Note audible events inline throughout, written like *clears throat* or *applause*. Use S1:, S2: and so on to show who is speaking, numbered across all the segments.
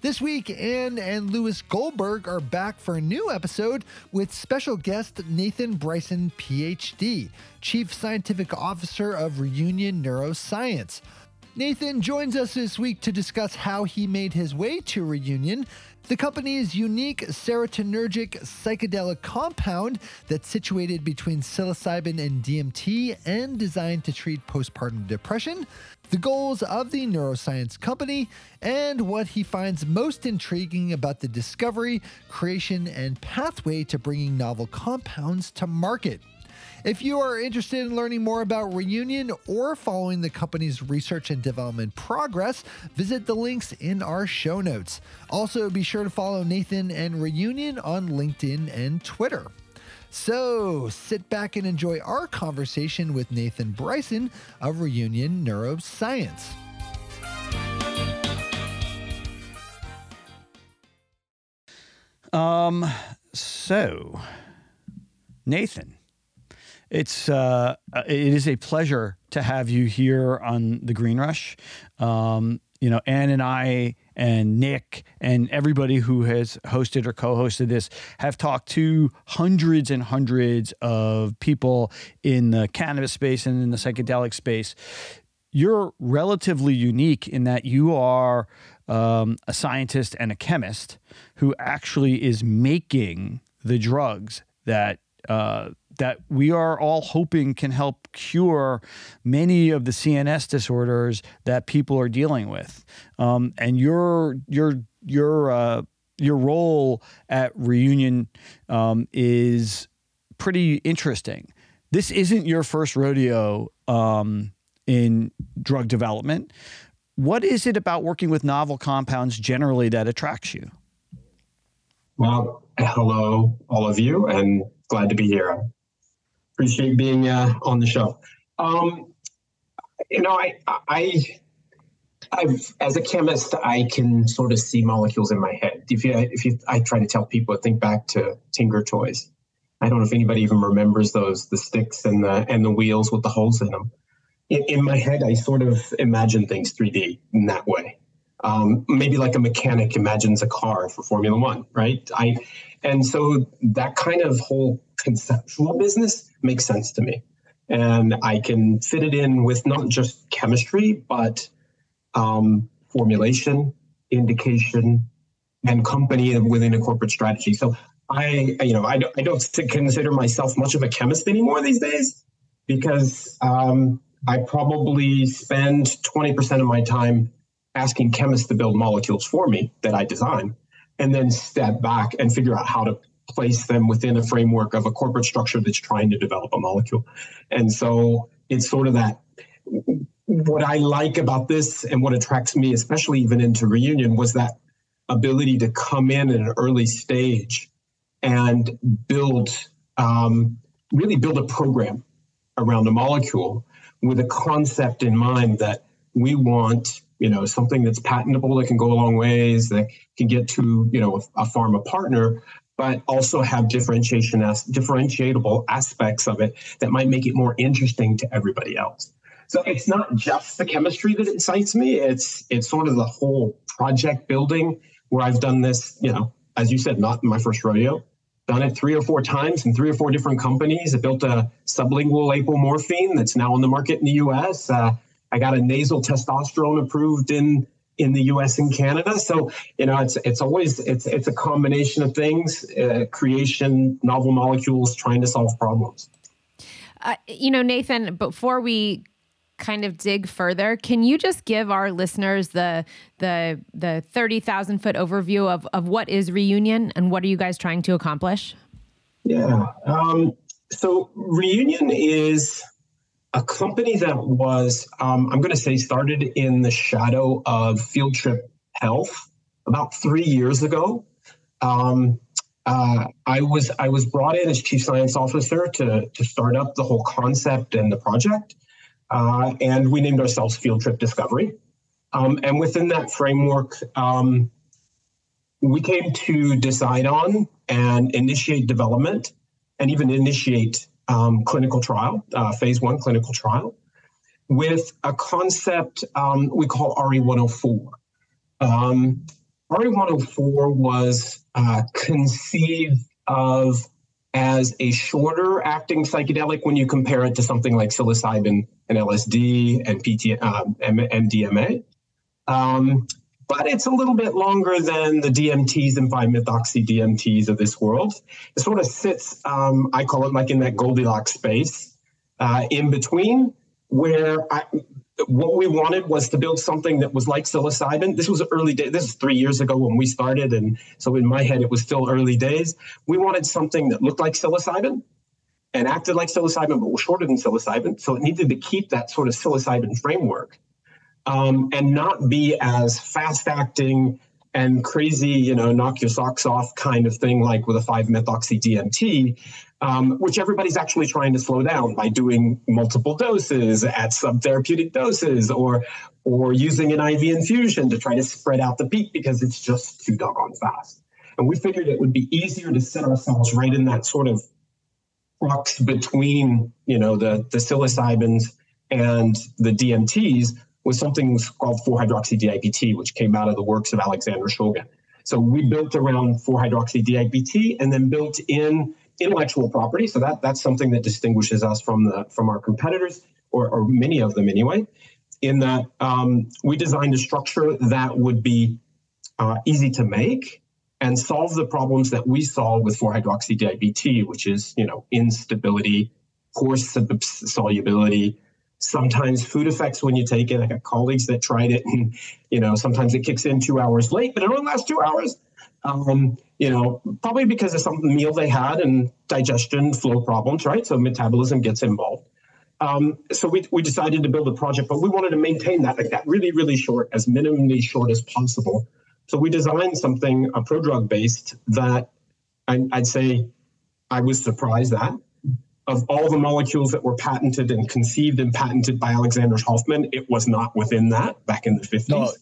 S1: This week, Anne and Lewis Goldberg are back for a new episode with special guest Nathan Bryson, PhD, Chief Scientific Officer of Reunion Neuroscience. Nathan joins us this week to discuss how he made his way to Reunion, the company's unique serotonergic psychedelic compound that's situated between psilocybin and DMT and designed to treat postpartum depression, the goals of the neuroscience company, and what he finds most intriguing about the discovery, creation, and pathway to bringing novel compounds to market. If you are interested in learning more about Reunion or following the company's research and development progress, visit the links in our show notes. Also, be sure to follow Nathan and Reunion on LinkedIn and Twitter. So sit back and enjoy our conversation with Nathan Bryson of Reunion Neuroscience.
S2: Um, so, Nathan, it's uh, it is a pleasure to have you here on the Green Rush. Um, you know, Anne and I and Nick and everybody who has hosted or co-hosted this have talked to hundreds and hundreds of people in the cannabis space and in the psychedelic space. You're relatively unique in that you are um, a scientist and a chemist who actually is making the drugs that uh, that we are all hoping can help cure many of the CNS disorders that people are dealing with. Um, and your your your uh, your role at Reunion um, is pretty interesting. This isn't your first rodeo um, in drug development. What is it about working with novel compounds generally that attracts you?
S3: Well, hello, all of you, and glad to be here. Appreciate being uh, on the show. Um, you know, I, I, I've, as a chemist, I can sort of see molecules in my head. If you, if you, I try to tell people, think back to Tinker Toys. I don't know if anybody even remembers those, the sticks and the and the wheels with the holes in them. In, in my head, I sort of imagine things 3D in that way. Um, maybe like a mechanic imagines a car for Formula One, right? I, and so that kind of whole conceptual business makes sense to me. And I can fit it in with not just chemistry, but um, formulation, indication, and company within a corporate strategy. So I, you know, I don't, I don't consider myself much of a chemist anymore these days because um, I probably spend 20% of my time asking chemists to build molecules for me that I design and then step back and figure out how to place them within a framework of a corporate structure that's trying to develop a molecule. And so it's sort of that what I like about this and what attracts me, especially even into reunion, was that ability to come in at an early stage and build um, really build a program around a molecule with a concept in mind that we want you know something that's patentable that can go a long ways that can get to you know a, a pharma partner but also have differentiation as differentiable aspects of it that might make it more interesting to everybody else. So it's not just the chemistry that excites me. It's it's sort of the whole project building where I've done this, you know, as you said, not my first rodeo. Done it three or four times in three or four different companies. I built a sublingual apomorphine that's now on the market in the U.S. Uh, I got a nasal testosterone approved in in the U.S. and Canada. So you know, it's it's always it's it's a combination of things: uh, creation, novel molecules, trying to solve problems.
S4: Uh, you know, Nathan. Before we kind of dig further, can you just give our listeners the the the thirty thousand foot overview of of what is Reunion and what are you guys trying to accomplish?
S3: Yeah. Um, so Reunion is a company that was, um, I'm going to say, started in the shadow of Field Trip Health about three years ago. Um, uh, I was I was brought in as chief science officer to to start up the whole concept and the project, uh, and we named ourselves Field Trip Discovery. Um, and within that framework, um, we came to decide on and initiate development, and even initiate um, clinical trial, uh, phase one clinical trial, with a concept um, we call RE104. Um, RE104 was uh, conceived of as a shorter acting psychedelic when you compare it to something like psilocybin and LSD and PT, uh, MDMA. But it's a little bit longer than the DMTs and 5-methoxy DMTs of this world. It sort of sits, um, I call it like in that Goldilocks space, uh, in between, where I, what we wanted was to build something that was like psilocybin. This was early days. This is three years ago when we started, and so in my head it was still early days. We wanted something that looked like psilocybin and acted like psilocybin, but was shorter than psilocybin. So it needed to keep that sort of psilocybin framework um, and not be as fast acting and crazy, you know, knock your socks off kind of thing, like with a 5 methoxy DMT, um, which everybody's actually trying to slow down by doing multiple doses at subtherapeutic doses or or using an IV infusion to try to spread out the peak because it's just too doggone fast. And we figured it would be easier to set ourselves right in that sort of crux between, you know, the, the psilocybins and the DMTs was something called 4-hydroxy-DIPT, which came out of the works of Alexander Shulgin. So we built around 4-hydroxy-DIPT and then built in intellectual property. So that that's something that distinguishes us from the from our competitors, or, or many of them anyway. In that um, we designed a structure that would be uh, easy to make and solve the problems that we saw with 4-hydroxy-DIPT, which is you know instability, poor solubility, sometimes food effects when you take it. I got colleagues that tried it, and you know sometimes it kicks in two hours late, but it only lasts two hours. Um, you know, probably because of some meal they had and digestion flow problems, right? So metabolism gets involved. Um, so we, we decided to build a project, but we wanted to maintain that like that really, really short, as minimally short as possible. So we designed something a prodrug based that I, I'd say I was surprised at of all the molecules that were patented and conceived and patented by Alexander Hofmann, it was not within that back in the 50s. No,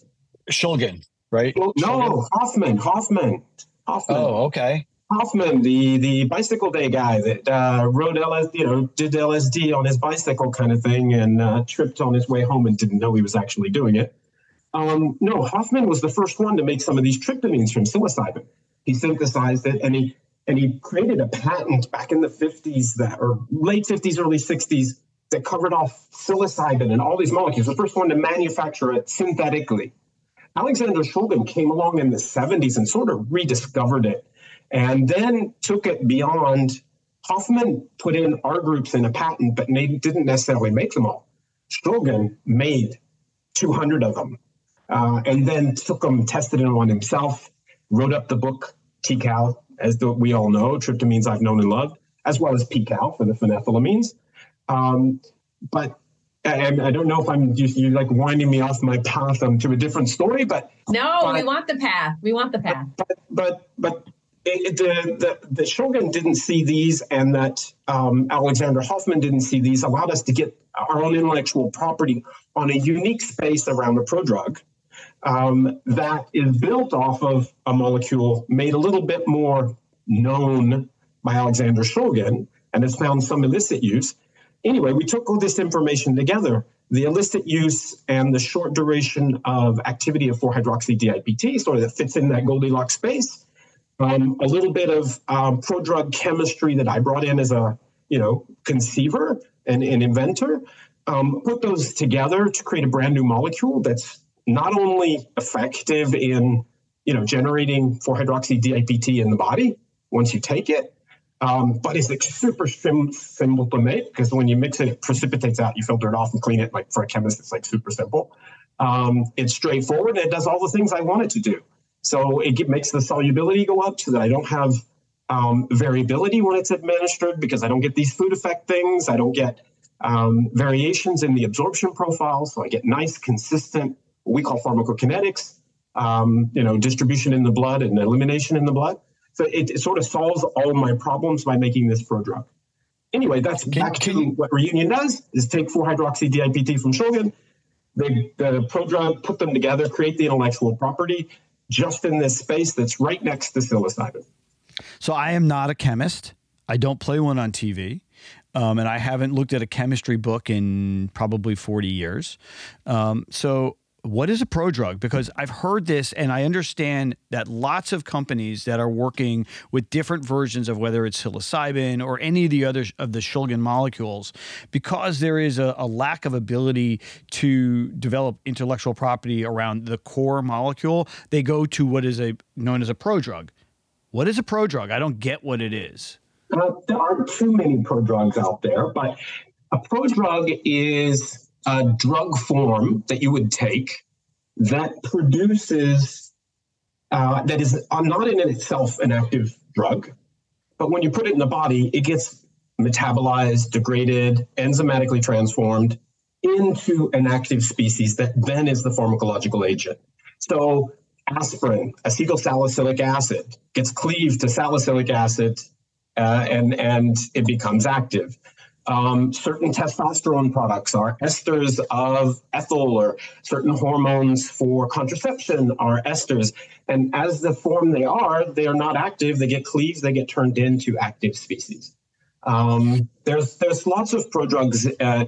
S2: Shulgin, right?
S3: Well, no, Hofmann, Hofmann, Hofmann.
S2: Oh, okay.
S3: Hofmann, the the bicycle day guy that uh, rode LSD, you know, did LSD on his bicycle kind of thing and uh, tripped on his way home and didn't know he was actually doing it. Um, no, Hofmann was the first one to make some of these tryptamines from psilocybin. He synthesized it and he and he created a patent back in the 50s that or late 50s early 60s that covered off psilocybin and all these molecules the first one to manufacture it synthetically. Alexander shulgin came along in the 70s and sort of rediscovered it and then took it beyond. Hofmann put in our groups in a patent but didn't necessarily make them all. Shulgin made 200 of them uh, and then took them tested them on himself wrote up the book TiHKAL, as the, we all know, tryptamines I've known and loved, as well as PiHKAL for the phenethylamines. Um, but and I don't know if I'm just you like winding me off my path um, to a different story, but
S4: no, but, we want the path. We want the path.
S3: But but but it, the, the the Shulgin didn't see these, and that um, Alexander Hofmann didn't see these, allowed us to get our own intellectual property on a unique space around a prodrug um, that is built off of a molecule made a little bit more known by Alexander Shulgin and has found some illicit use. Anyway, we took all this information together the illicit use and the short duration of activity of 4-hydroxy-DIPT, sort of that fits in that Goldilocks space. Um, a little bit of um, prodrug chemistry that I brought in as a you know conceiver and an inventor. Um, put those together to create a brand new molecule that's not only effective in you know generating 4-hydroxy-DIPT in the body once you take it, um, but it's like super sim- simple to make because when you mix it, it precipitates out. You filter it off and clean it. Like for a chemist, it's like super simple. Um, it's straightforward. And it does all the things I want it to do. So it get, makes the solubility go up so that I don't have um, variability when it's administered because I don't get these food effect things. I don't get um, variations in the absorption profile. So I get nice, consistent we call pharmacokinetics, um, you know, distribution in the blood and elimination in the blood. So it, it sort of solves all my problems by making this prodrug. Anyway, that's
S2: Can-
S3: back
S2: can
S3: to
S2: you-
S3: what Reunion does is take 4-hydroxy-DIPT from Shulgin, they, the prodrug, put them together, create the intellectual property just in this space that's right next to psilocybin.
S2: So I am not a chemist. I don't play one on TV. Um, and I haven't looked at a chemistry book in probably 40 years. Um, so, what is a prodrug? Because I've heard this and I understand that lots of companies that are working with different versions of whether it's psilocybin or any of the other of the Shulgin molecules, because there is a, a lack of ability to develop intellectual property around the core molecule, they go to what is a known as a prodrug. What is a prodrug? I don't get what it is.
S3: Uh, there aren't too many prodrugs out there, but a prodrug is a drug form that you would take that produces, uh, that is not in itself an active drug, but when you put it in the body, it gets metabolized, degraded, enzymatically transformed into an active species that then is the pharmacological agent. So aspirin, acetylsalicylic acid, gets cleaved to salicylic acid uh, and, and it becomes active. Um, certain testosterone products are esters of ethyl, or certain hormones for contraception are esters. And as the form they are, they are not active. They get cleaved, they get turned into active species. Um, there's there's lots of prodrugs uh,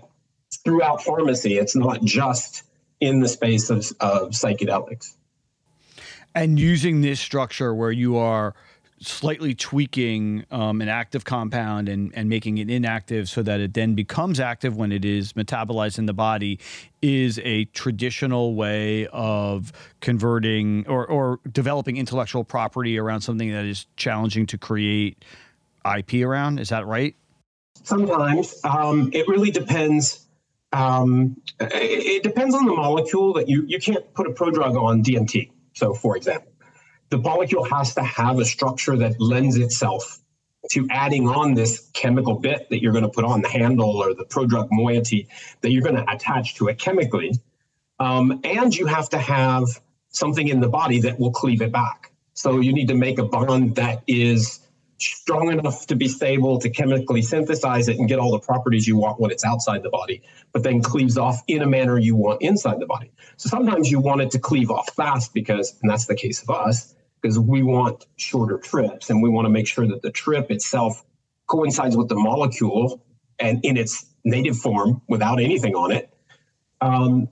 S3: throughout pharmacy. It's not just in the space of, of psychedelics.
S2: and using this structure where you are slightly tweaking um, an active compound and, and making it inactive so that it then becomes active when it is metabolized in the body is a traditional way of converting or, or developing intellectual property around something that is challenging to create IP around. Is that right?
S3: Sometimes um, it really depends. Um, it, depends on the molecule that you you can't put a prodrug on DMT. So, for example, the molecule has to have a structure that lends itself to adding on this chemical bit that you're going to put on the handle or the prodrug moiety that you're going to attach to it chemically. Um, and you have to have something in the body that will cleave it back. So you need to make a bond that is strong enough to be stable to chemically synthesize it and get all the properties you want when it's outside the body, but then cleaves off in a manner you want inside the body. So sometimes you want it to cleave off fast because, and that's the case of us, because we want shorter trips and we want to make sure that the trip itself coincides with the molecule and in its native form without anything on it. Um,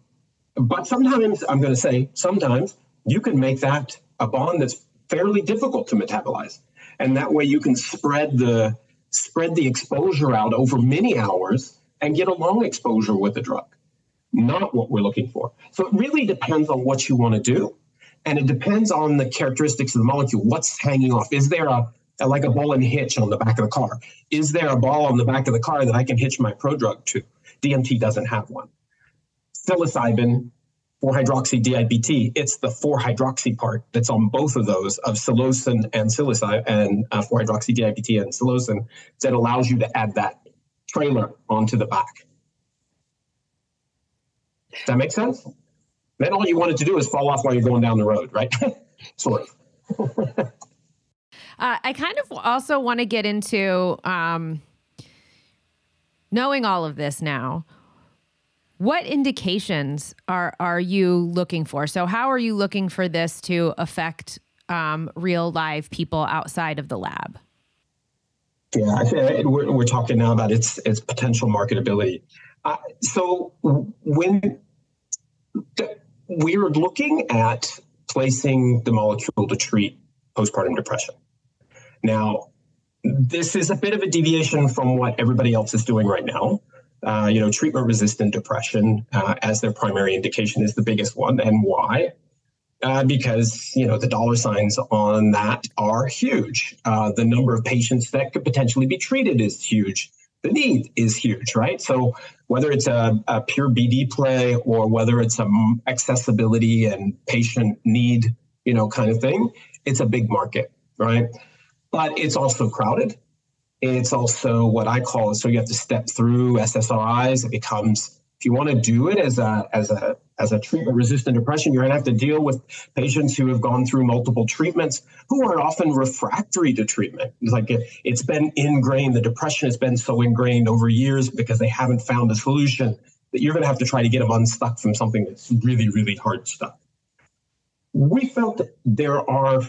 S3: but sometimes, I'm going to say, sometimes you can make that a bond that's fairly difficult to metabolize. And that way you can spread the spread the exposure out over many hours and get a long exposure with the drug. Not what we're looking for. So it really depends on what you want to do. And it depends on the characteristics of the molecule. What's hanging off? Is there a, like a ball and hitch on the back of the car? Is there a ball on the back of the car that I can hitch my prodrug to? DMT doesn't have one. Psilocybin 4-hydroxy-DIPT, it's the 4-hydroxy part that's on both of those of psilocin and psilocybin and uh, 4-hydroxy-DIPT and psilocin that allows you to add that trailer onto the back. Does that make sense? Then all you wanted to do is fall off while you're going down the road, right? *laughs* sort of. *laughs*
S4: Uh, I kind of also want to get into um, knowing all of this now. What indications are are you looking for? So, how are you looking for this to affect um, real live people outside of the lab?
S3: Yeah, I think we're, we're talking now about its its potential marketability. Uh, so when th- we're looking at placing the molecule to treat postpartum depression. Now, this is a bit of a deviation from what everybody else is doing right now. Uh, you know, treatment resistant depression uh, as their primary indication is the biggest one. And why? Uh, because, you know, the dollar signs on that are huge. Uh, the number of patients that could potentially be treated is huge. The need is huge, right? So whether it's a, a pure BD play or whether it's a accessibility and patient need, you know, kind of thing, it's a big market, right? But it's also crowded. It's also what I call it. so you have to step through SSRIs. It becomes if you want to do it as a as a as a treatment resistant depression, you're going to have to deal with patients who have gone through multiple treatments who are often refractory to treatment. It's like it, it's been ingrained, the depression has been so ingrained over years because they haven't found a solution that you're going to have to try to get them unstuck from something that's really, really hard stuff. We felt that there are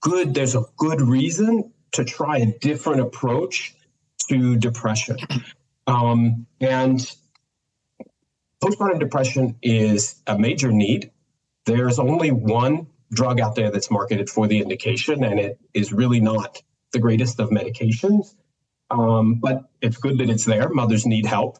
S3: good, there's a good reason to try a different approach to depression. Um, and postpartum depression is a major need. There's only one drug out there that's marketed for the indication, and it is really not the greatest of medications. Um, but it's good that it's there. Mothers need help.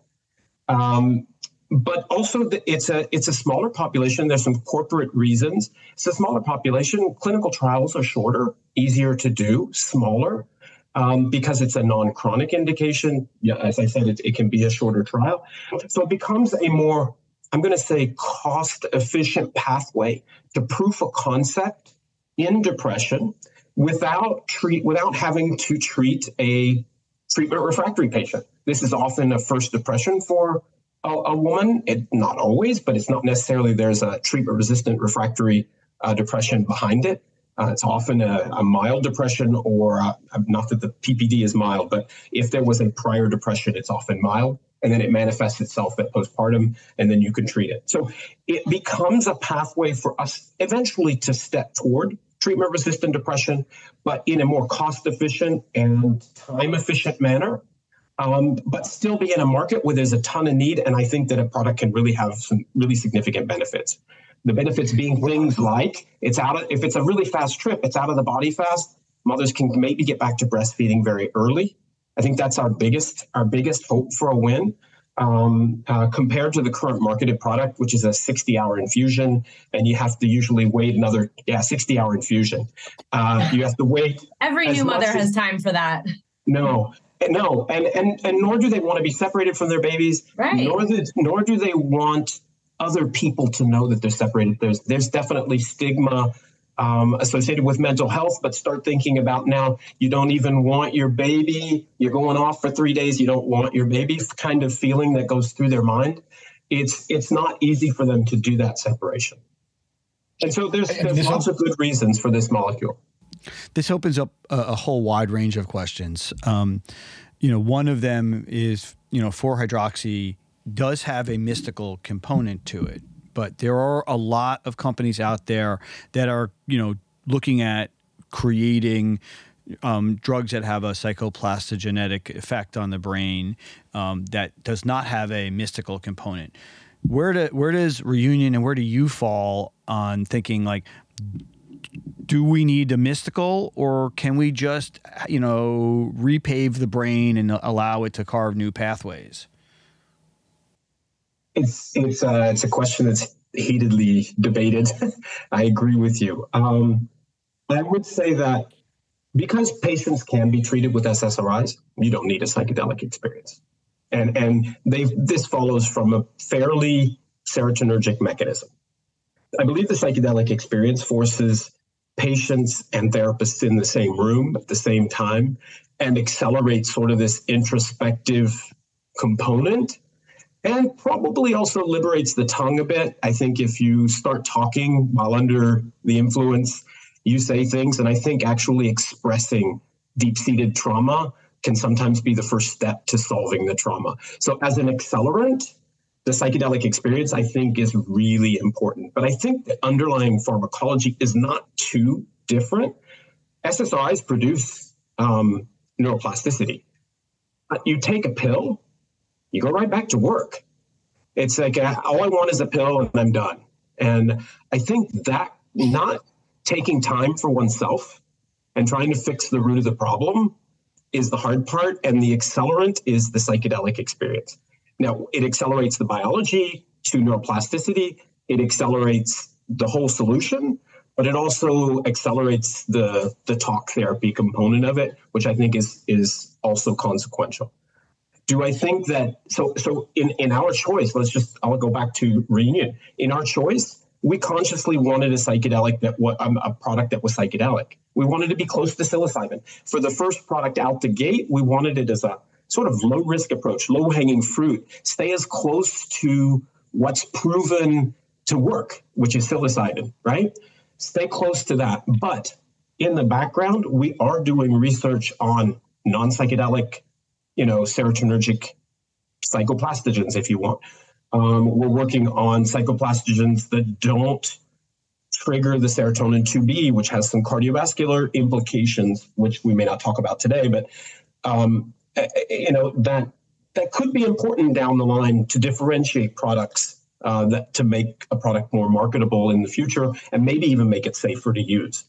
S3: Um, but also, the, it's a it's a smaller population. There's some corporate reasons. It's a smaller population. Clinical trials are shorter, easier to do, smaller um, because it's a non-chronic indication. Yeah, as I said, it, it can be a shorter trial. So it becomes a more, I'm going to say, cost-efficient pathway to proof of concept in depression without treat without having to treat a treatment refractory patient. This is often a first depression for a, a woman. It not always, but it's not necessarily there's a treatment resistant refractory uh, depression behind it. Uh, it's often a, a, mild depression, or a, not that the PPD is mild, but if there was a prior depression, it's often mild. And then it manifests itself at postpartum, and then you can treat it. So it becomes a pathway for us eventually to step toward treatment resistant depression, but in a more cost efficient and time efficient manner. Um, but still be in a market where there's a ton of need. And I think that a product can really have some really significant benefits. The benefits being things like it's out of, if it's a really fast trip, it's out of the body fast. Mothers can maybe get back to breastfeeding very early. I think that's our biggest our biggest hope for a win. Um, uh, compared to the current marketed product, which is a 60 hour infusion, and you have to usually wait another, yeah, 60 hour infusion. Uh, you have to wait.
S5: Every new mother as, has time for that.
S3: No, no, and, and, and nor do they want to be separated from their babies.
S5: Right.
S3: Nor, the, nor do they want other people to know that they're separated. There's there's definitely stigma um, associated with mental health, but start thinking about now you don't even want your baby. You're going off for three days. You don't want your baby. Kind of feeling that goes through their mind. It's it's not easy for them to do that separation. And so there's, there's lots of good reasons for this molecule.
S2: This opens up a, a whole wide range of questions. Um, you know, one of them is you know 4 hydroxy does have a mystical component to it. But there are a lot of companies out there that are, you know, looking at creating um, drugs that have a psychoplastogenetic effect on the brain um, that does not have a mystical component. Where do, where does reunion and where do you fall on thinking like do we need a mystical or can we just you know repave the brain and allow it to carve new pathways
S3: it's it's uh, it's a question that's heatedly debated. *laughs* I agree with you. Um, I would say that because patients can be treated with SSRIs, you don't need a psychedelic experience, and and they this follows from a fairly serotonergic mechanism. I believe the psychedelic experience forces patients and therapists in the same room at the same time and accelerates sort of this introspective component and probably also liberates the tongue a bit. I think if you start talking while under the influence, you say things, and I think actually expressing deep seated trauma can sometimes be the first step to solving the trauma. So, as an accelerant, the psychedelic experience, I think, is really important. But I think the underlying pharmacology is not too different. SSRIs produce um, neuroplasticity. You take a pill, you go right back to work. It's like uh, all I want is a pill and I'm done. And I think that not taking time for oneself and trying to fix the root of the problem is the hard part. And the accelerant is the psychedelic experience. Now, it accelerates the biology to neuroplasticity, it accelerates the whole solution, but it also accelerates the, the talk therapy component of it, which I think is, is also consequential do I think that so so in, in our choice, let's just I'll go back to reunion. In our choice, we consciously wanted a psychedelic that was um, a product that was psychedelic. We wanted to be close to psilocybin. For the first product out the gate, we wanted it as a sort of low risk approach, low hanging fruit. Stay as close to what's proven to work, which is psilocybin, right? Stay close to that. But in the background, we are doing research on non psychedelic, you know, serotonergic psychoplastogens, if you want. Um, we're working on psychoplastogens that don't trigger the serotonin 2B, which has some cardiovascular implications, which we may not talk about today, but um, you know that that could be important down the line to differentiate products uh, that to make a product more marketable in the future, and maybe even make it safer to use.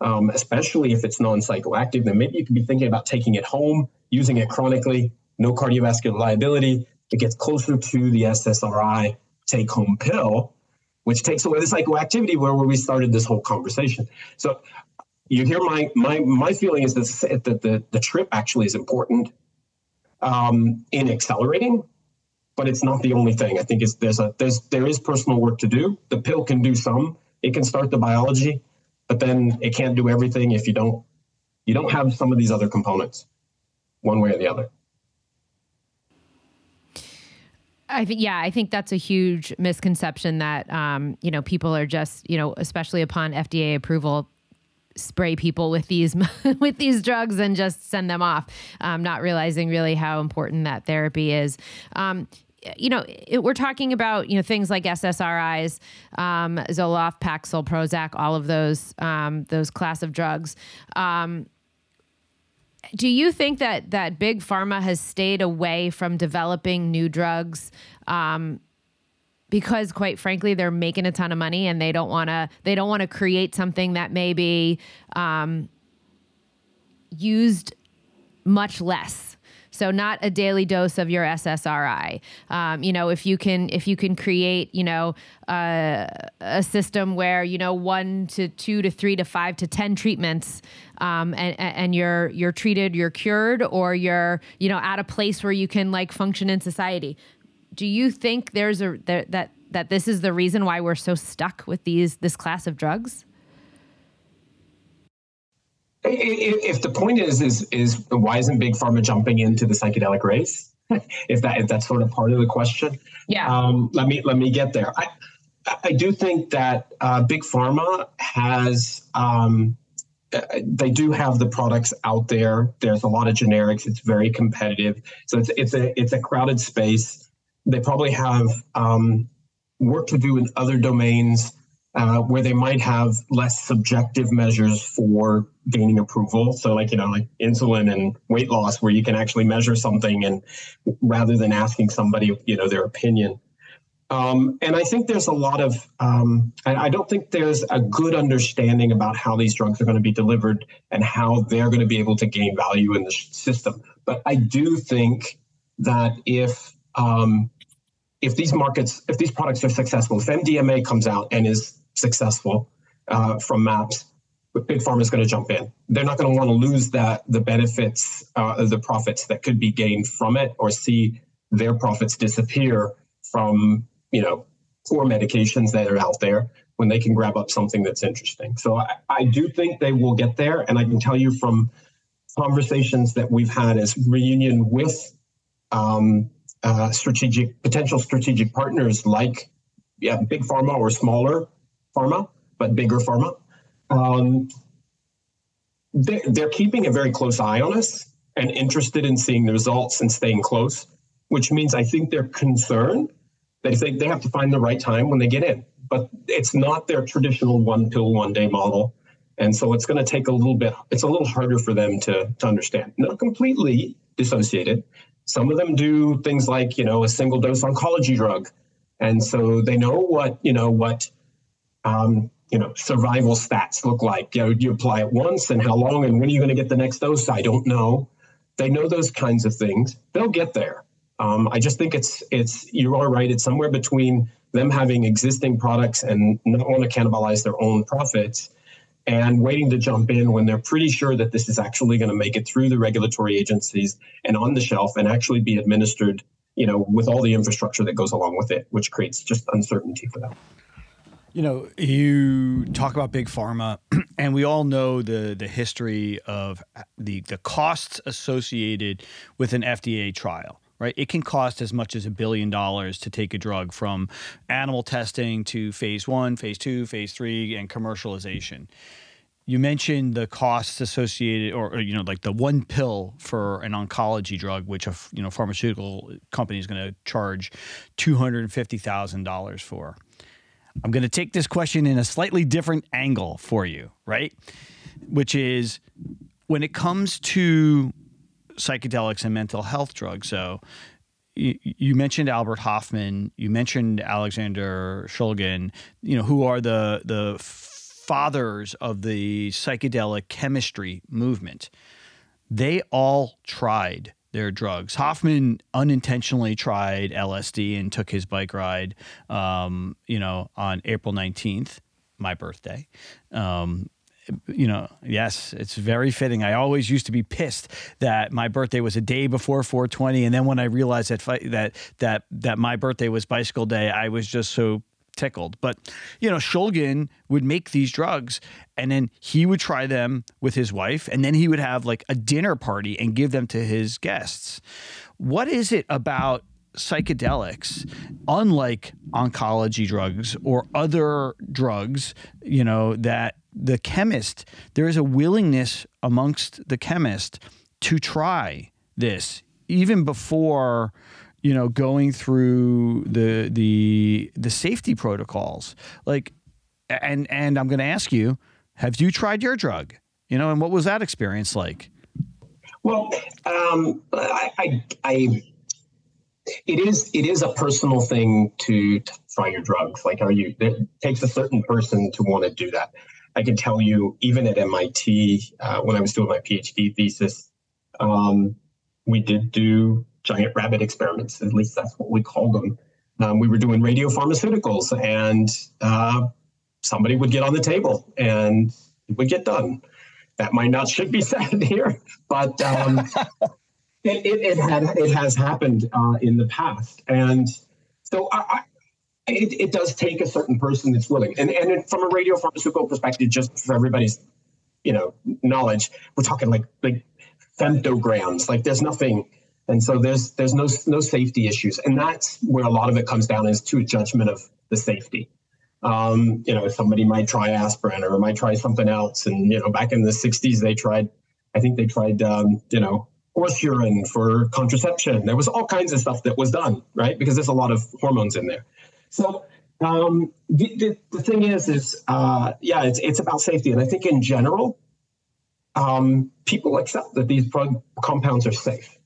S3: Um, especially if it's non-psychoactive, then maybe you could be thinking about taking it home, using it chronically, no cardiovascular liability. It gets closer to the SSRI take-home pill, which takes away the psychoactivity where, where we started this whole conversation. So you hear my my my feeling is that, that the, the trip actually is important um, in accelerating, but it's not the only thing. I think it's there's a there's there is personal work to do. The pill can do some. It can start the biology, but then it can't do everything if you don't you don't have some of these other components, one way or the other.
S4: I think yeah, I think that's a huge misconception that um, you know people are just you know especially upon FDA approval spray people with these *laughs* with these drugs and just send them off, um, not realizing really how important that therapy is. Um, you know, it, we're talking about you know things like SSRIs, um, Zoloft, Paxil, Prozac, all of those um, those class of drugs. Um, do you think that that big pharma has stayed away from developing new drugs um, because quite frankly they're making a ton of money and they don't want to they don't want to create something that may be um, used much less so not a daily dose of your SSRI. Um, you know, if you can if you can create, you know, uh, a system where you know one to two to three to five to ten treatments, um, and and you're you're treated, you're cured, or you're you know at a place where you can like function in society do you think there's a there, that that this is the reason why we're so stuck with these this class of drugs?
S3: If the point is is is why isn't big pharma jumping into the psychedelic race? *laughs* if that if that's sort of part of the question,
S4: yeah.
S3: Um, let me let me get there. I I do think that uh, big pharma has. Um, uh, they do have the products out there. There's a lot of generics. It's very competitive. So it's it's a it's a crowded space they probably have um, work to do in other domains uh, where they might have less subjective measures for gaining approval. So, like you know, like insulin and weight loss, where you can actually measure something, and rather than asking somebody, you know, their opinion. Um, and I think there's a lot of, um, I, I, don't think there's a good understanding about how these drugs are going to be delivered and how they're going to be able to gain value in the system. But I do think that if um, if these markets, if these products are successful, if MDMA comes out and is successful uh, from MAPS, big pharma is going to jump in. They're not going to want to lose that the benefits, uh, the profits that could be gained from it, or see their profits disappear from you know poor medications that are out there when they can grab up something that's interesting. So I, I do think they will get there, and I can tell you from conversations that we've had as reunion with um, uh, strategic potential strategic partners like yeah, big pharma or smaller pharma, but bigger pharma. Um, they're, they're keeping a very close eye on us and interested in seeing the results and staying close, which means I think they're concerned that if they, they have to find the right time when they get in. But it's not their traditional one pill, one day model. And so it's going to take a little bit, it's a little harder for them to, to understand. Not completely dissociated, some of them do things like, you know, a single dose oncology drug. And so they know what, you know, what, um, you know, survival stats look like. You know, you apply it once and how long and when are you going to get the next dose? I don't know. They know those kinds of things. They'll get there. Um, I just think it's, it's, you are right. It's somewhere between them having existing products and not want to cannibalize their own profits and waiting to jump in when they're pretty sure that this is actually going to make it through the regulatory agencies and on the shelf and actually be administered, you know, with all the infrastructure that goes along with it, which creates just uncertainty for them.
S2: You know, you talk about big pharma, *clears throat* and we all know the the history of the the costs associated with an FDA trial right? It can cost as much as a billion dollars to take a drug from animal testing to phase one, phase two, phase three, and commercialization. You mentioned the costs associated, or, or you know, like the one pill for an oncology drug, which a you know pharmaceutical company is going to charge two hundred and fifty thousand dollars for. I'm going to take this question in a slightly different angle for you, right? Which is when it comes to psychedelics and mental health drugs. So you, mentioned Albert Hofmann, you mentioned Alexander Shulgin, you know, who are the the fathers of the psychedelic chemistry movement. They all tried their drugs. Hofmann unintentionally tried LSD and took his bike ride, um, you know, on April 19th, my birthday. Um, you know, yes, it's very fitting. I always used to be pissed that my birthday was a day before 420, and then when I realized that that that that my birthday was bicycle day, I was just so tickled. But you know, Shulgin would make these drugs, and then he would try them with his wife, and then he would have like a dinner party and give them to his guests. What is it about psychedelics, unlike oncology drugs or other drugs, you know, that the chemist, there is a willingness amongst the chemist to try this even before you know going through the the the safety protocols. Like and and I'm going to ask you have you tried your drug? You know and what was that experience like?
S3: Well um, I, I, I it is it is a personal thing to, to try your drugs. Like are you it takes a certain person to want to do that I can tell you, even at MIT, uh, when I was doing my PhD thesis, um, we did do giant rabbit experiments. At least that's what we called them. Um, we were doing radiopharmaceuticals, and uh, somebody would get on the table and it would get done. That might not should be *laughs* said here, but um, *laughs* it, it, it, had it has happened uh, in the past, and so I, it, it does take a certain person that's willing. And and from a radio pharmaceutical perspective, just for everybody's, you know, knowledge, we're talking like like femtograms. Like there's nothing, and so there's there's no no safety issues, and that's where a lot of it comes down is to a judgment of the safety. Um, you know, somebody might try aspirin or might try something else, and you know, back in the '60s they tried, I think they tried, um, you know, horse urine for contraception. There was all kinds of stuff that was done, right? Because there's a lot of hormones in there. So um, the, the, the, thing is, is uh, yeah, it's, it's about safety. And I think in general, um, people accept that these drug compounds are safe.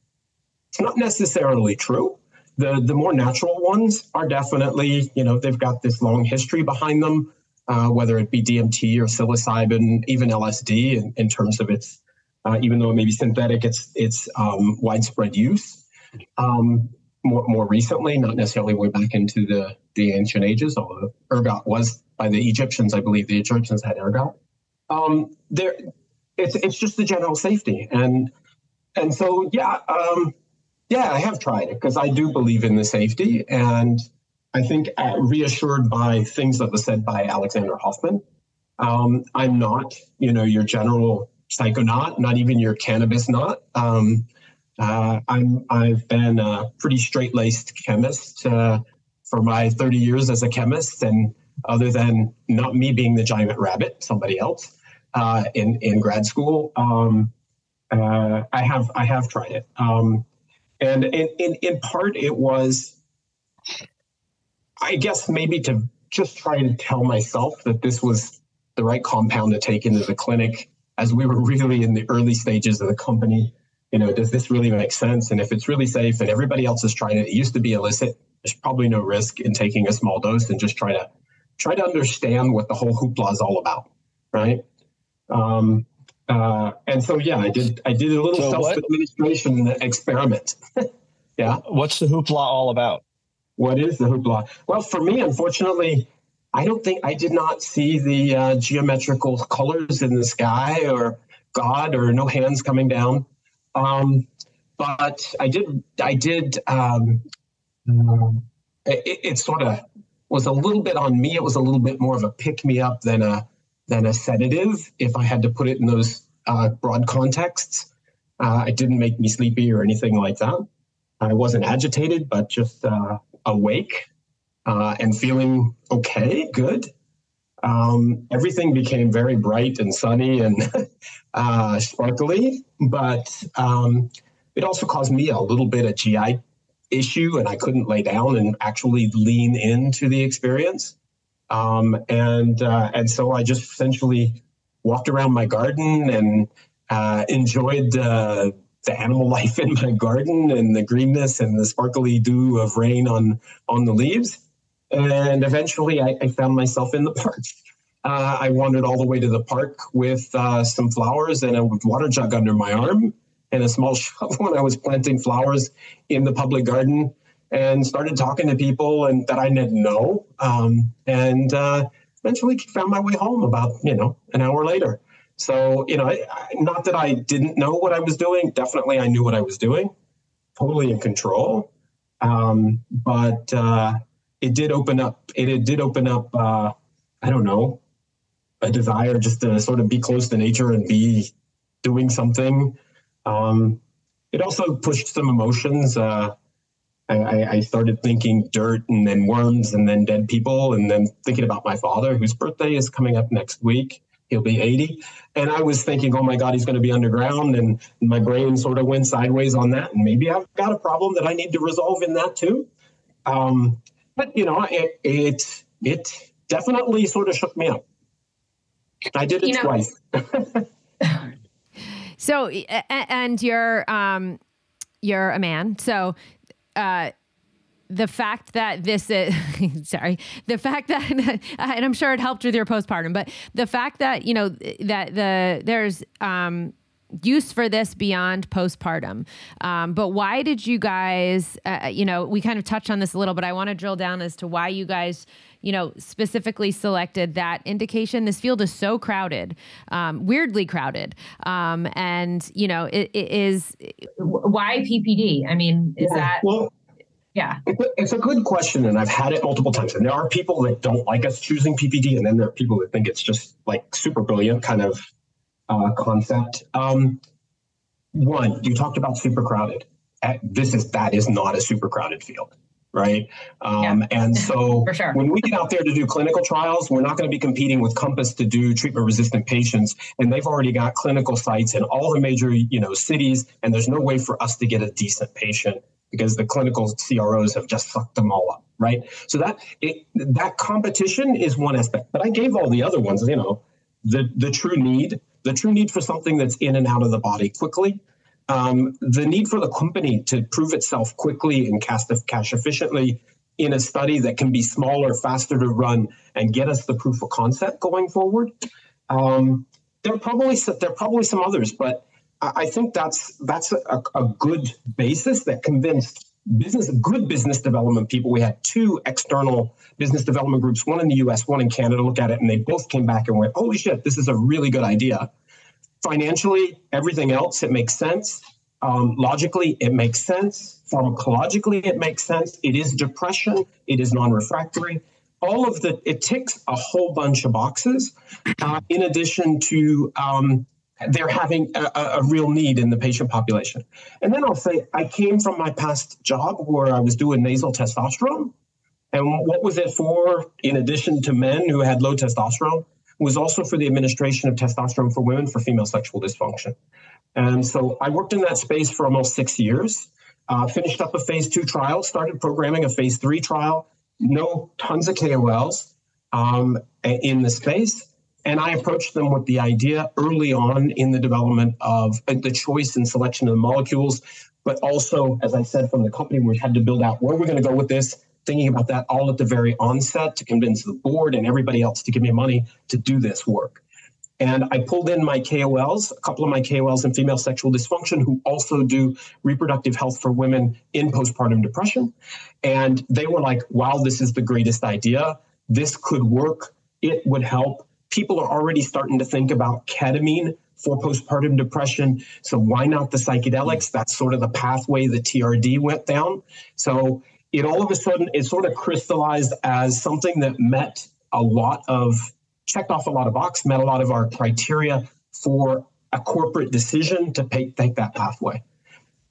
S3: It's not necessarily true. The, the more natural ones are definitely, you know, they've got this long history behind them, uh, whether it be DMT or psilocybin, even LSD in, in terms of its, uh, even though it may be synthetic, it's, it's um, widespread use. Um, more, more recently, not necessarily way back into the the ancient ages, although ergot was by the Egyptians, I believe the Egyptians had ergot. Um, there, it's it's just the general safety, and and so yeah, um, yeah, I have tried it because I do believe in the safety, and I think uh, reassured by things that were said by Alexander Hofmann. Um, I'm not, you know, your general psychonaut, not even your cannabis nut. Um, uh, I'm I've been a pretty straight laced chemist. Uh, for my 30 years as a chemist, and other than not me being the giant rabbit, somebody else uh, in in grad school, um, uh, I have I have tried it, um, and in, in in part it was, I guess maybe to just try to tell myself that this was the right compound to take into the clinic as we were *laughs* really in the early stages of the company. You know, does this really make sense? And if it's really safe and everybody else is trying it, it used to be illicit there's probably no risk in taking a small dose and just try to try to understand what the whole hoopla is all about, right? Um, uh, and so yeah, I did I did a little so self administration experiment. *laughs* yeah.
S6: What's the hoopla all about?
S3: What is the hoopla? Well, for me, unfortunately, I don't think I did not see the uh, geometrical colors in the sky or God or no hands coming down. Um, but I did I did um, um, it, it sort of was a little bit on me. It was a little bit more of a pick me up than a than a sedative, if I had to put it in those uh, broad contexts. Uh, it didn't make me sleepy or anything like that. I wasn't agitated, but just uh, awake uh, and feeling okay, good. Um, everything became very bright and sunny and *laughs* uh, sparkly, but um, it also caused me a little bit of GI issue, and I couldn't lay down and actually lean into the experience. Um, and uh, and so I just essentially walked around my garden and uh, enjoyed the animal *laughs* life in my garden and the greenness and the sparkly dew of rain on on the leaves. And eventually, I, I found myself in the park. Uh, I wandered all the way to the park with uh, some flowers and a water jug under my arm and a small *laughs* shovel when I was planting flowers in the public garden and started talking to people and that I didn't know. Um, and uh, eventually found my way home about, you know, an hour later. So, you know, I, not that I didn't know what I was doing, definitely I knew what I was doing, totally in control. Um, but uh, it did open up, it, it did open up, uh, I don't know, a desire just to sort of be close to nature and be doing something. Um, it also pushed some emotions. Uh, I, I, started thinking dirt and then worms and then dead people and then thinking about my father, whose birthday is coming up next week. He'll be 80. And I was thinking, oh my God, he's going to be underground. And my brain sort of went sideways on that. And maybe I've got a problem that I need to resolve in that too. Um, but, you know, it, it, it definitely sort of shook me up. I did it you know, twice. *laughs*
S4: so, and you're, um, you're a man. So, uh, the fact that this is *laughs* sorry the fact that *laughs* and i'm sure it helped with your postpartum but the fact that you know that the there's um use for this beyond postpartum. Um, but why did you guys, uh, you know, we kind of touched on this a little, but I want to drill down as to why you guys, you know, specifically selected that indication. This field is so crowded, um, weirdly crowded. Um, and, you know, it, it is.
S5: Why PPD? I mean, is yeah, that. Well, yeah.
S3: It's a good question, and I've had it multiple times. And there are people that don't like us choosing PPD, and then there are people that think it's just like super brilliant kind of uh, concept. Um, one, you talked about super crowded. This is that is not a super crowded field, right? Um, yeah. And so *laughs*
S5: sure.
S3: when we get out there to do clinical trials, we're not going to be competing with Compass to do treatment resistant patients, and they've already got clinical sites in all the major you know cities, and there's no way for us to get a decent patient because the clinical CROs have just sucked them all up, right? So that it, that competition is one aspect, but I gave all the other ones, you know, the the true need the true need for something that's in and out of the body quickly, um, the need for the company to prove itself quickly and cast cash efficiently in a study that can be smaller, faster to run, and get us the proof of concept going forward. Um, there are probably there are probably some others, but I think that's that's a, a good basis that convinced business good business development people. We had two external business development groups, one in the US, one in Canada, look at it, and they both came back and went, holy shit, this is a really good idea. Financially, everything else, it makes sense. Um, logically, it makes sense. Pharmacologically, it makes sense. It is depression, it is non refractory. All of the, it ticks a whole bunch of boxes, uh, in addition to um, they're having a, a, real need in the patient population. And then I'll say, I came from my past job where I was doing nasal testosterone. And what was it for, in addition to men who had low testosterone? Was also for the administration of testosterone for women for female sexual dysfunction. And so I worked in that space for almost six years, uh, finished up a phase two trial, started programming a phase three trial, know tons of KOLs um, in the space. And I approached them with the idea early on in the development of uh, the choice and selection of the molecules, but also, as I said, from the company, we had to build out where we're going to go with this, thinking about that all at the very onset to convince the board and everybody else to give me money to do this work. And I pulled in my KOLs, a couple of my KOLs in female sexual dysfunction who also do reproductive health for women in postpartum depression. And they were like, wow, this is the greatest idea. This could work. It would help people are already starting to think about ketamine for postpartum depression. So why not the psychedelics? That's sort of the pathway the TRD went down. So it all of a sudden it sort of crystallized as something that met a lot of checked off a lot of box, met a lot of our criteria for a corporate decision to pay, take that pathway.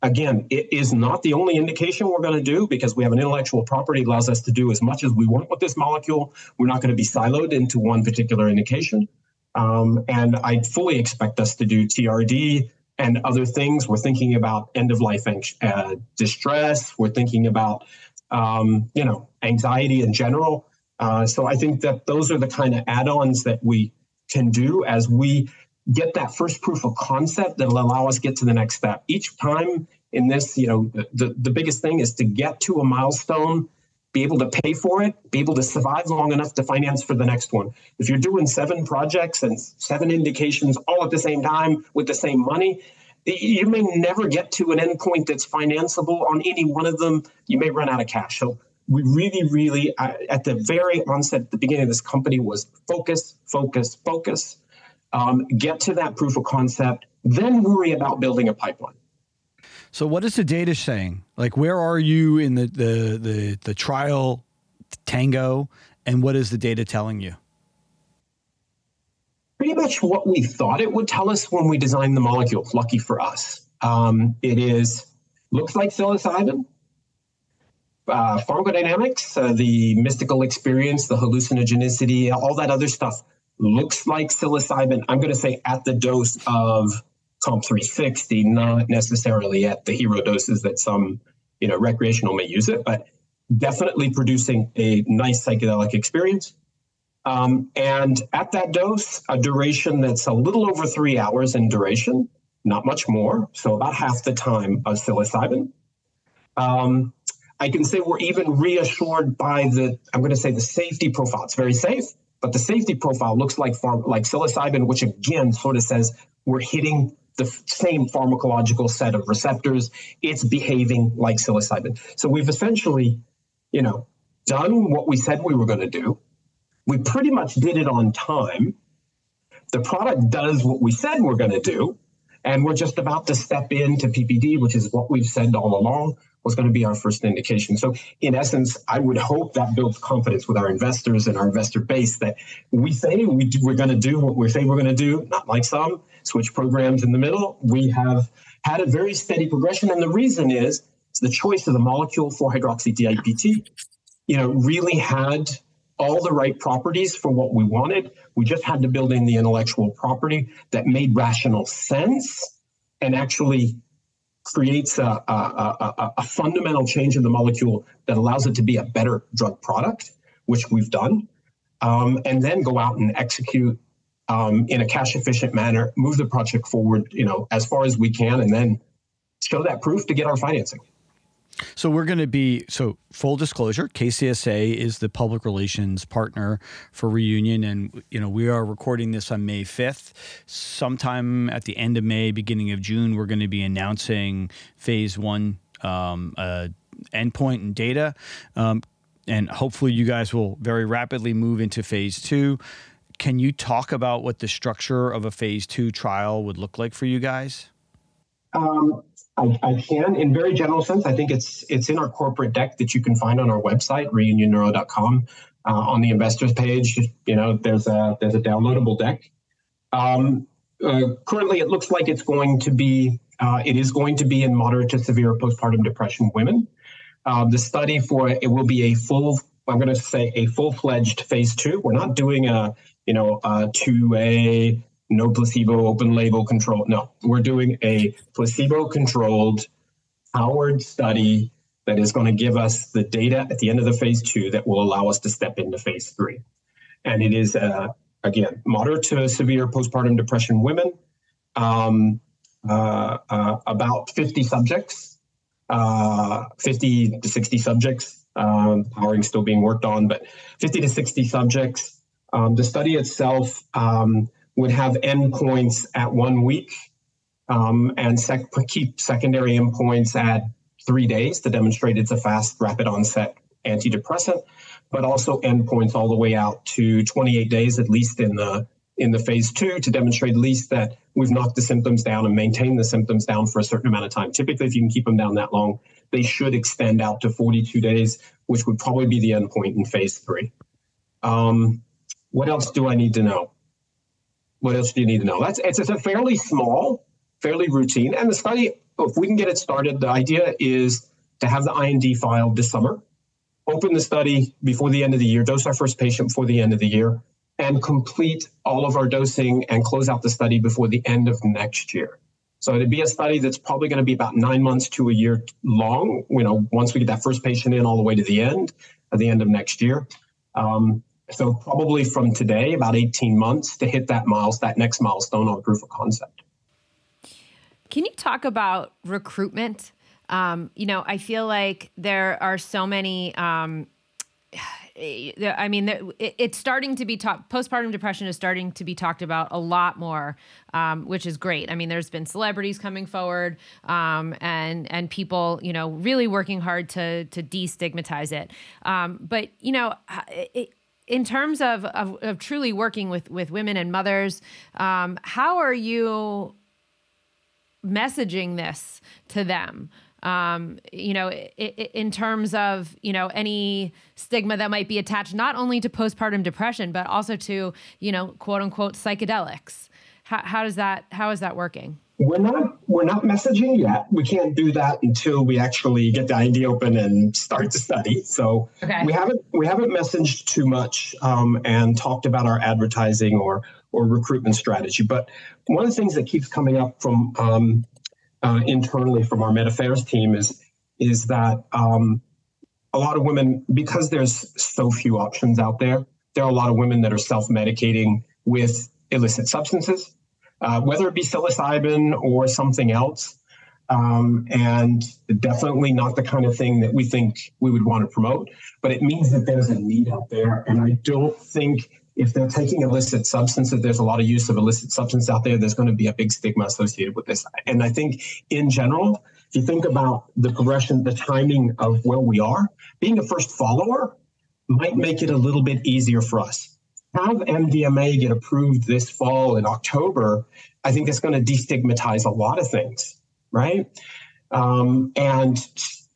S3: Again, it is not the only indication we're going to do because we have an intellectual property that allows us to do as much as we want with this molecule. We're not going to be siloed into one particular indication. Um, and I fully expect us to do TRD and other things. We're thinking about end of life uh, distress. We're thinking about, um, you know, anxiety in general. Uh, so I think that those are the kind of add ons that we can do as we get that first proof of concept that'll allow us get to the next step. Each time in this, you know, the, the biggest thing is to get to a milestone, be able to pay for it, be able to survive long enough to finance for the next one. If you're doing seven projects and seven indications all at the same time with the same money, you may never get to an endpoint that's financeable on any one of them. You may run out of cash. So we really, really, uh, at the very onset, the beginning of this company, was focus, focus, focus um, get to that proof of concept, then worry about building a pipeline.
S2: So, what is the data saying? Like, where are you in the the the, the trial tango, and what is the data telling you?
S3: Pretty much what we thought it would tell us when we designed the molecule. Lucky for us, um, it is looks like psilocybin. Uh, pharmacodynamics, uh, the mystical experience, the hallucinogenicity, all that other stuff looks like psilocybin. I'm going to say at the dose of COMP360, not necessarily at the hero doses that some, you know, recreational may use it, but definitely producing a nice psychedelic experience. Um, and at that dose, a duration that's a little over three hours in duration, not much more, so about half the time of psilocybin. Um, I can say we're even reassured by the, I'm going to say the safety profile. It's very safe but the safety profile looks like like psilocybin, which again sort of says we're hitting the same pharmacological set of receptors. It's behaving like psilocybin. So we've essentially, you know, done what we said we were going to do. We pretty much did it on time. The product does what we said we're going to do. And we're just about to step into PPD, which is what we've said all along was going to be our first indication. So, in essence, I would hope that builds confidence with our investors and our investor base that we say we we're going to do what we say we're going to do, not like some switch programs in the middle. We have had a very steady progression. And the reason is the choice of the molecule 4-hydroxy-DIPT, you know, really had all the right properties for what we wanted. We just had to build in the intellectual property that made rational sense and actually creates a, a, a, a, fundamental change in the molecule that allows it to be a better drug product, which we've done, um, and then go out and execute um, in a cash efficient manner, move the project forward, you know, as far as we can, and then show that proof to get our financing.
S2: So we're going to be so full disclosure. KCSA is the public relations partner for Reunion, and you know we are recording this on May fifth. Sometime at the end of May, beginning of June, we're going to be announcing phase one um, uh, endpoint and data, um, and hopefully you guys will very rapidly move into phase two. Can you talk about what the structure of a phase two trial would look like for you guys?
S3: Um, I, I, can, in very general sense, I think it's it's in our corporate deck that you can find on our website, reunionneuro.com. Uh, on the investors page, you know, there's a there's a downloadable deck. Um, uh, currently, it looks like it's going to be uh, it is going to be in moderate to severe postpartum depression women. Uh, the study for it will be a full. I'm going to say a full fledged phase two. We're not doing a you know a two A no placebo, open label control. No, we're doing a placebo controlled, powered study that is going to give us the data at the end of the phase two that will allow us to step into phase three. And it is, uh, again, moderate to severe postpartum depression women, um, uh, uh, about 50 subjects, uh, 50 to 60 subjects. Um, powering still being worked on, but 50 to 60 subjects. Um, the study itself um, would have endpoints at one week um, and sec- keep secondary endpoints at three days to demonstrate it's a fast, rapid onset antidepressant, but also endpoints all the way out to 28 days, at least in the in the phase two, to demonstrate at least that we've knocked the symptoms down and maintained the symptoms down for a certain amount of time. Typically, if you can keep them down that long, they should extend out to 42 days, which would probably be the endpoint in phase three. Um, what else do I need to know? What else do you need to know? That's it's, it's a fairly small, fairly routine, and the study if we can get it started, the idea is to have the IND filed this summer, open the study before the end of the year, dose our first patient before the end of the year, and complete all of our dosing and close out the study before the end of next year. So it'd be a study that's probably going to be about nine months to a year long. You know, once we get that first patient in, all the way to the end, at the end of next year. Um, so probably from today, about 18 months to hit that miles, that next milestone on proof of concept.
S4: Can you talk about recruitment? Um, you know, I feel like there are so many. Um, *sighs* I mean, it's starting to be talked. Postpartum depression is starting to be talked about a lot more, um, which is great. I mean, there's been celebrities coming forward, um, and and people, you know, really working hard to to destigmatize it. Um, but you know, in terms of, of, of truly working with with women and mothers, um, how are you messaging this to them? Um, you know, in terms of you know any stigma that might be attached not only to postpartum depression but also to you know quote unquote psychedelics. How, how does that how is that working?
S3: We're not we're not messaging yet. We can't do that until we actually get the IND open and start to study. So okay. we haven't we haven't messaged too much um, and talked about our advertising or or recruitment strategy. But one of the things that keeps coming up from um, uh, internally from our med affairs team is is that um, a lot of women because there's so few options out there. There are a lot of women that are self medicating with illicit substances uh, whether it be psilocybin or something else. Um, and definitely not the kind of thing that we think we would want to promote. But it means that there's a need out there. And I don't think if they're taking illicit substances, there's a lot of use of illicit substance out there. There's going to be a big stigma associated with this. And I think in general, if you think about the progression, the timing of where we are, being a first follower might make it a little bit easier for us have MDMA get approved this fall in October, I think it's going to destigmatize a lot of things, right? Um, and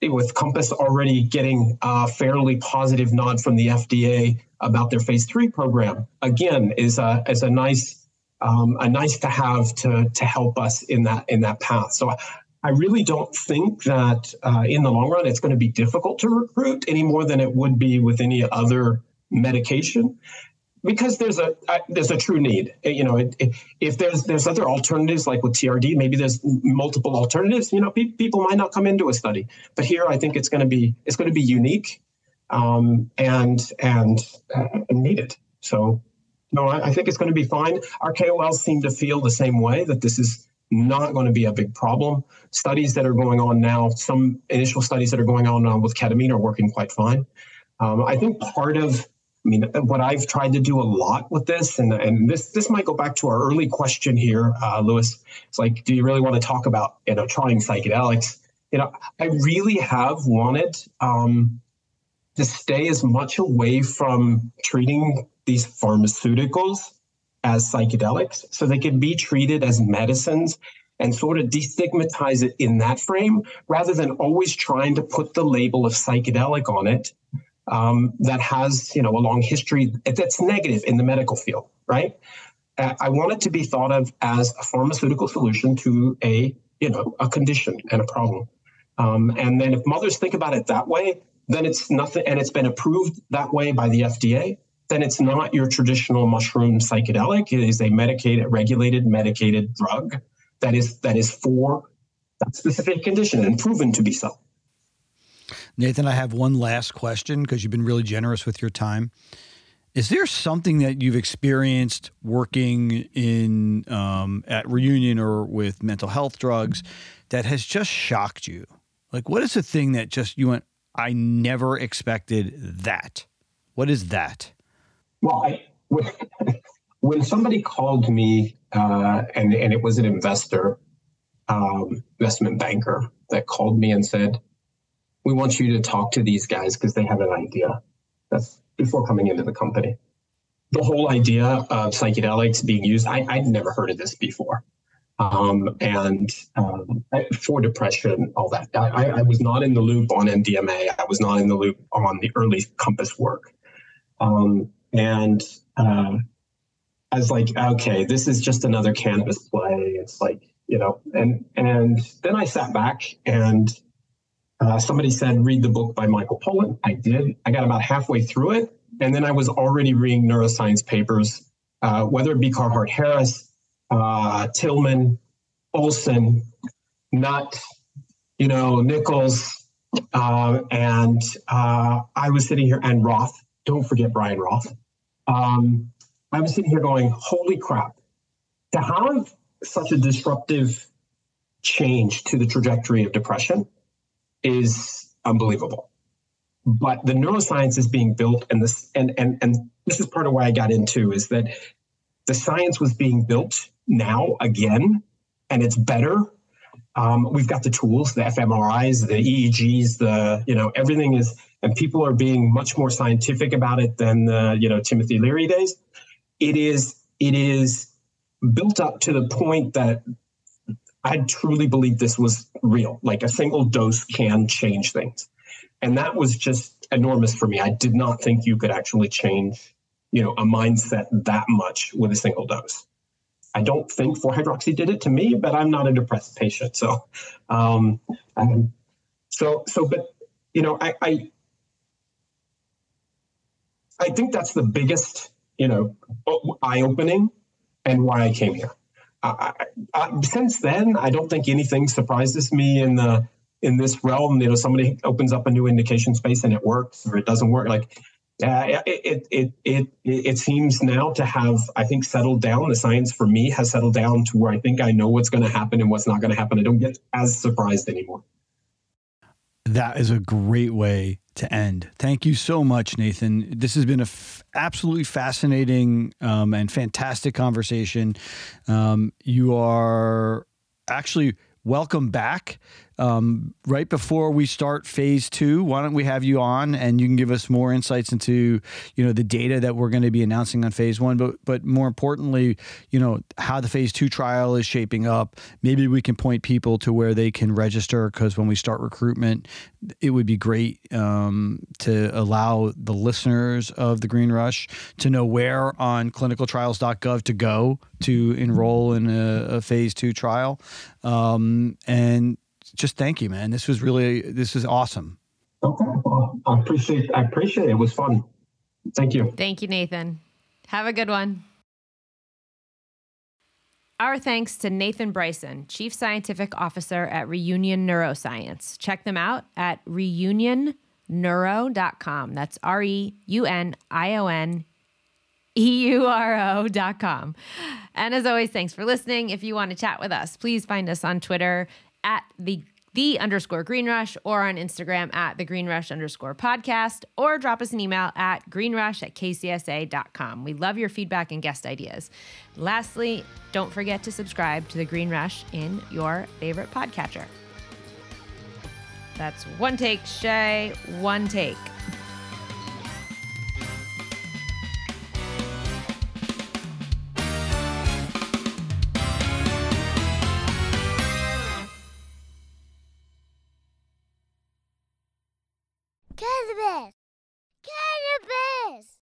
S3: with Compass already getting a fairly positive nod from the FDA about their phase three program, again, is a is a nice um, a nice to have to to help us in that in that path. So I really don't think that uh, in the long run it's going to be difficult to recruit any more than it would be with any other medication because there's a there's a true need. You know, it, it, if there's there's other alternatives like with TRD, maybe there's multiple alternatives. You know, pe- people might not come into a study, but here I think it's going to be it's going to be unique um, and and uh, needed. So, no, I, I think it's going to be fine. Our KOLs seem to feel the same way that this is not going to be a big problem. Studies that are going on now, some initial studies that are going on uh, with ketamine are working quite fine. Um, I think part of I mean, what I've tried to do a lot with this, and and this this might go back to our early question here, uh, Lewis. It's like, do you really want to talk about you know trying psychedelics? You know, I really have wanted um, to stay as much away from treating these pharmaceuticals as psychedelics, so they can be treated as medicines and sort of destigmatize it in that frame, rather than always trying to put the label of psychedelic on it um, that has you know a long history that's negative in the medical field, right? Uh, I want it to be thought of as a pharmaceutical solution to a you know a condition and a problem. Um, and then if mothers think about it that way, then it's nothing, and it's been approved that way by the FDA. Then it's not your traditional mushroom psychedelic. It is a medicated, regulated, medicated drug that is that is for that specific condition and proven to be so.
S2: Nathan, I have one last question because you've been really generous with your time. Is there something that you've experienced working in um, at Reunion or with mental health drugs that has just shocked you? Like, what is the thing that just you went, I never expected that? What is that?
S3: Well, I, when somebody called me uh, and and it was an investor, um, investment banker that called me and said, we want you to talk to these guys because they have an idea. That's before coming into the company. The whole idea of psychedelics being used, I, would never heard of this before. Um, and um, for depression, all that. I, I, was not in the loop on MDMA. I was not in the loop on the early Compass work. Um, and uh, I was like, okay, this is just another cannabis play. It's like, you know, and and then I sat back and uh, somebody said read the book by Michael Pollan. I did. I got about halfway through it, and then I was already reading neuroscience papers, uh, whether it be Carhart Harris, uh, Tillman, Olson, Nutt, you know, Nichols, uh, and uh, I was sitting here, and Roth. Don't forget Bryan Roth. Um, I was sitting here going, "Holy crap!" To have such a disruptive change to the trajectory of depression is unbelievable. But the neuroscience is being built, and this and and and this is part of why I got into is that the science was being built now again, and it's better. Um, we've got the tools, the fMRIs, the EEGs, the you know everything is, and people are being much more scientific about it than the you know Timothy Leary days. It is it is built up to the point that I truly believe this was real. Like a single dose can change things. And that was just enormous for me. I did not think you could actually change, you know, a mindset that much with a single dose. I don't think 4-hydroxy did it to me, but I'm not a depressed patient. So, um, um, so, so, but, you know, I, I, I think that's the biggest, you know, eye opening and why I came here. I, I, since then, I don't think anything surprises me in the in this realm. You know, somebody opens up a new indication space and it works or it doesn't work. Like uh, it, it it it it seems now to have, I think, settled down. The science for me has settled down to where I think I know what's going to happen and what's not going to happen. I don't get as surprised anymore.
S2: That is a great way to end. Thank you so much, Nathan. This has been a f- absolutely fascinating um, and fantastic conversation. Um, you are actually welcome back um, right before we start phase two, why don't we have you on and you can give us more insights into, you know, the data that we're going to be announcing on phase one, but but more importantly, you know, how the phase two trial is shaping up. Maybe we can point people to where they can register because when we start recruitment, it would be great um, to allow the listeners of the Green Rush to know where on clinicaltrials.gov to go to enroll in a, a phase two trial. Um, and just thank you, man. This was really this is awesome.
S3: Okay, well, I appreciate I appreciate it. It was fun. Thank you.
S4: Thank you, Nathan. Have a good one. Our thanks to Nathan Bryson, Chief Scientific Officer at Reunion Neuroscience. Check them out at reunionneuro.com. That's R E U N I O N E U R O.com. And as always, thanks for listening. If you want to chat with us, please find us on Twitter at the the underscore green rush or on Instagram at the green rush underscore podcast or drop us an email at greenrush at kcsa.com. We love your feedback and guest ideas. Lastly, don't forget to subscribe to the Green Rush in your favorite podcatcher. That's one take, Shay, one take.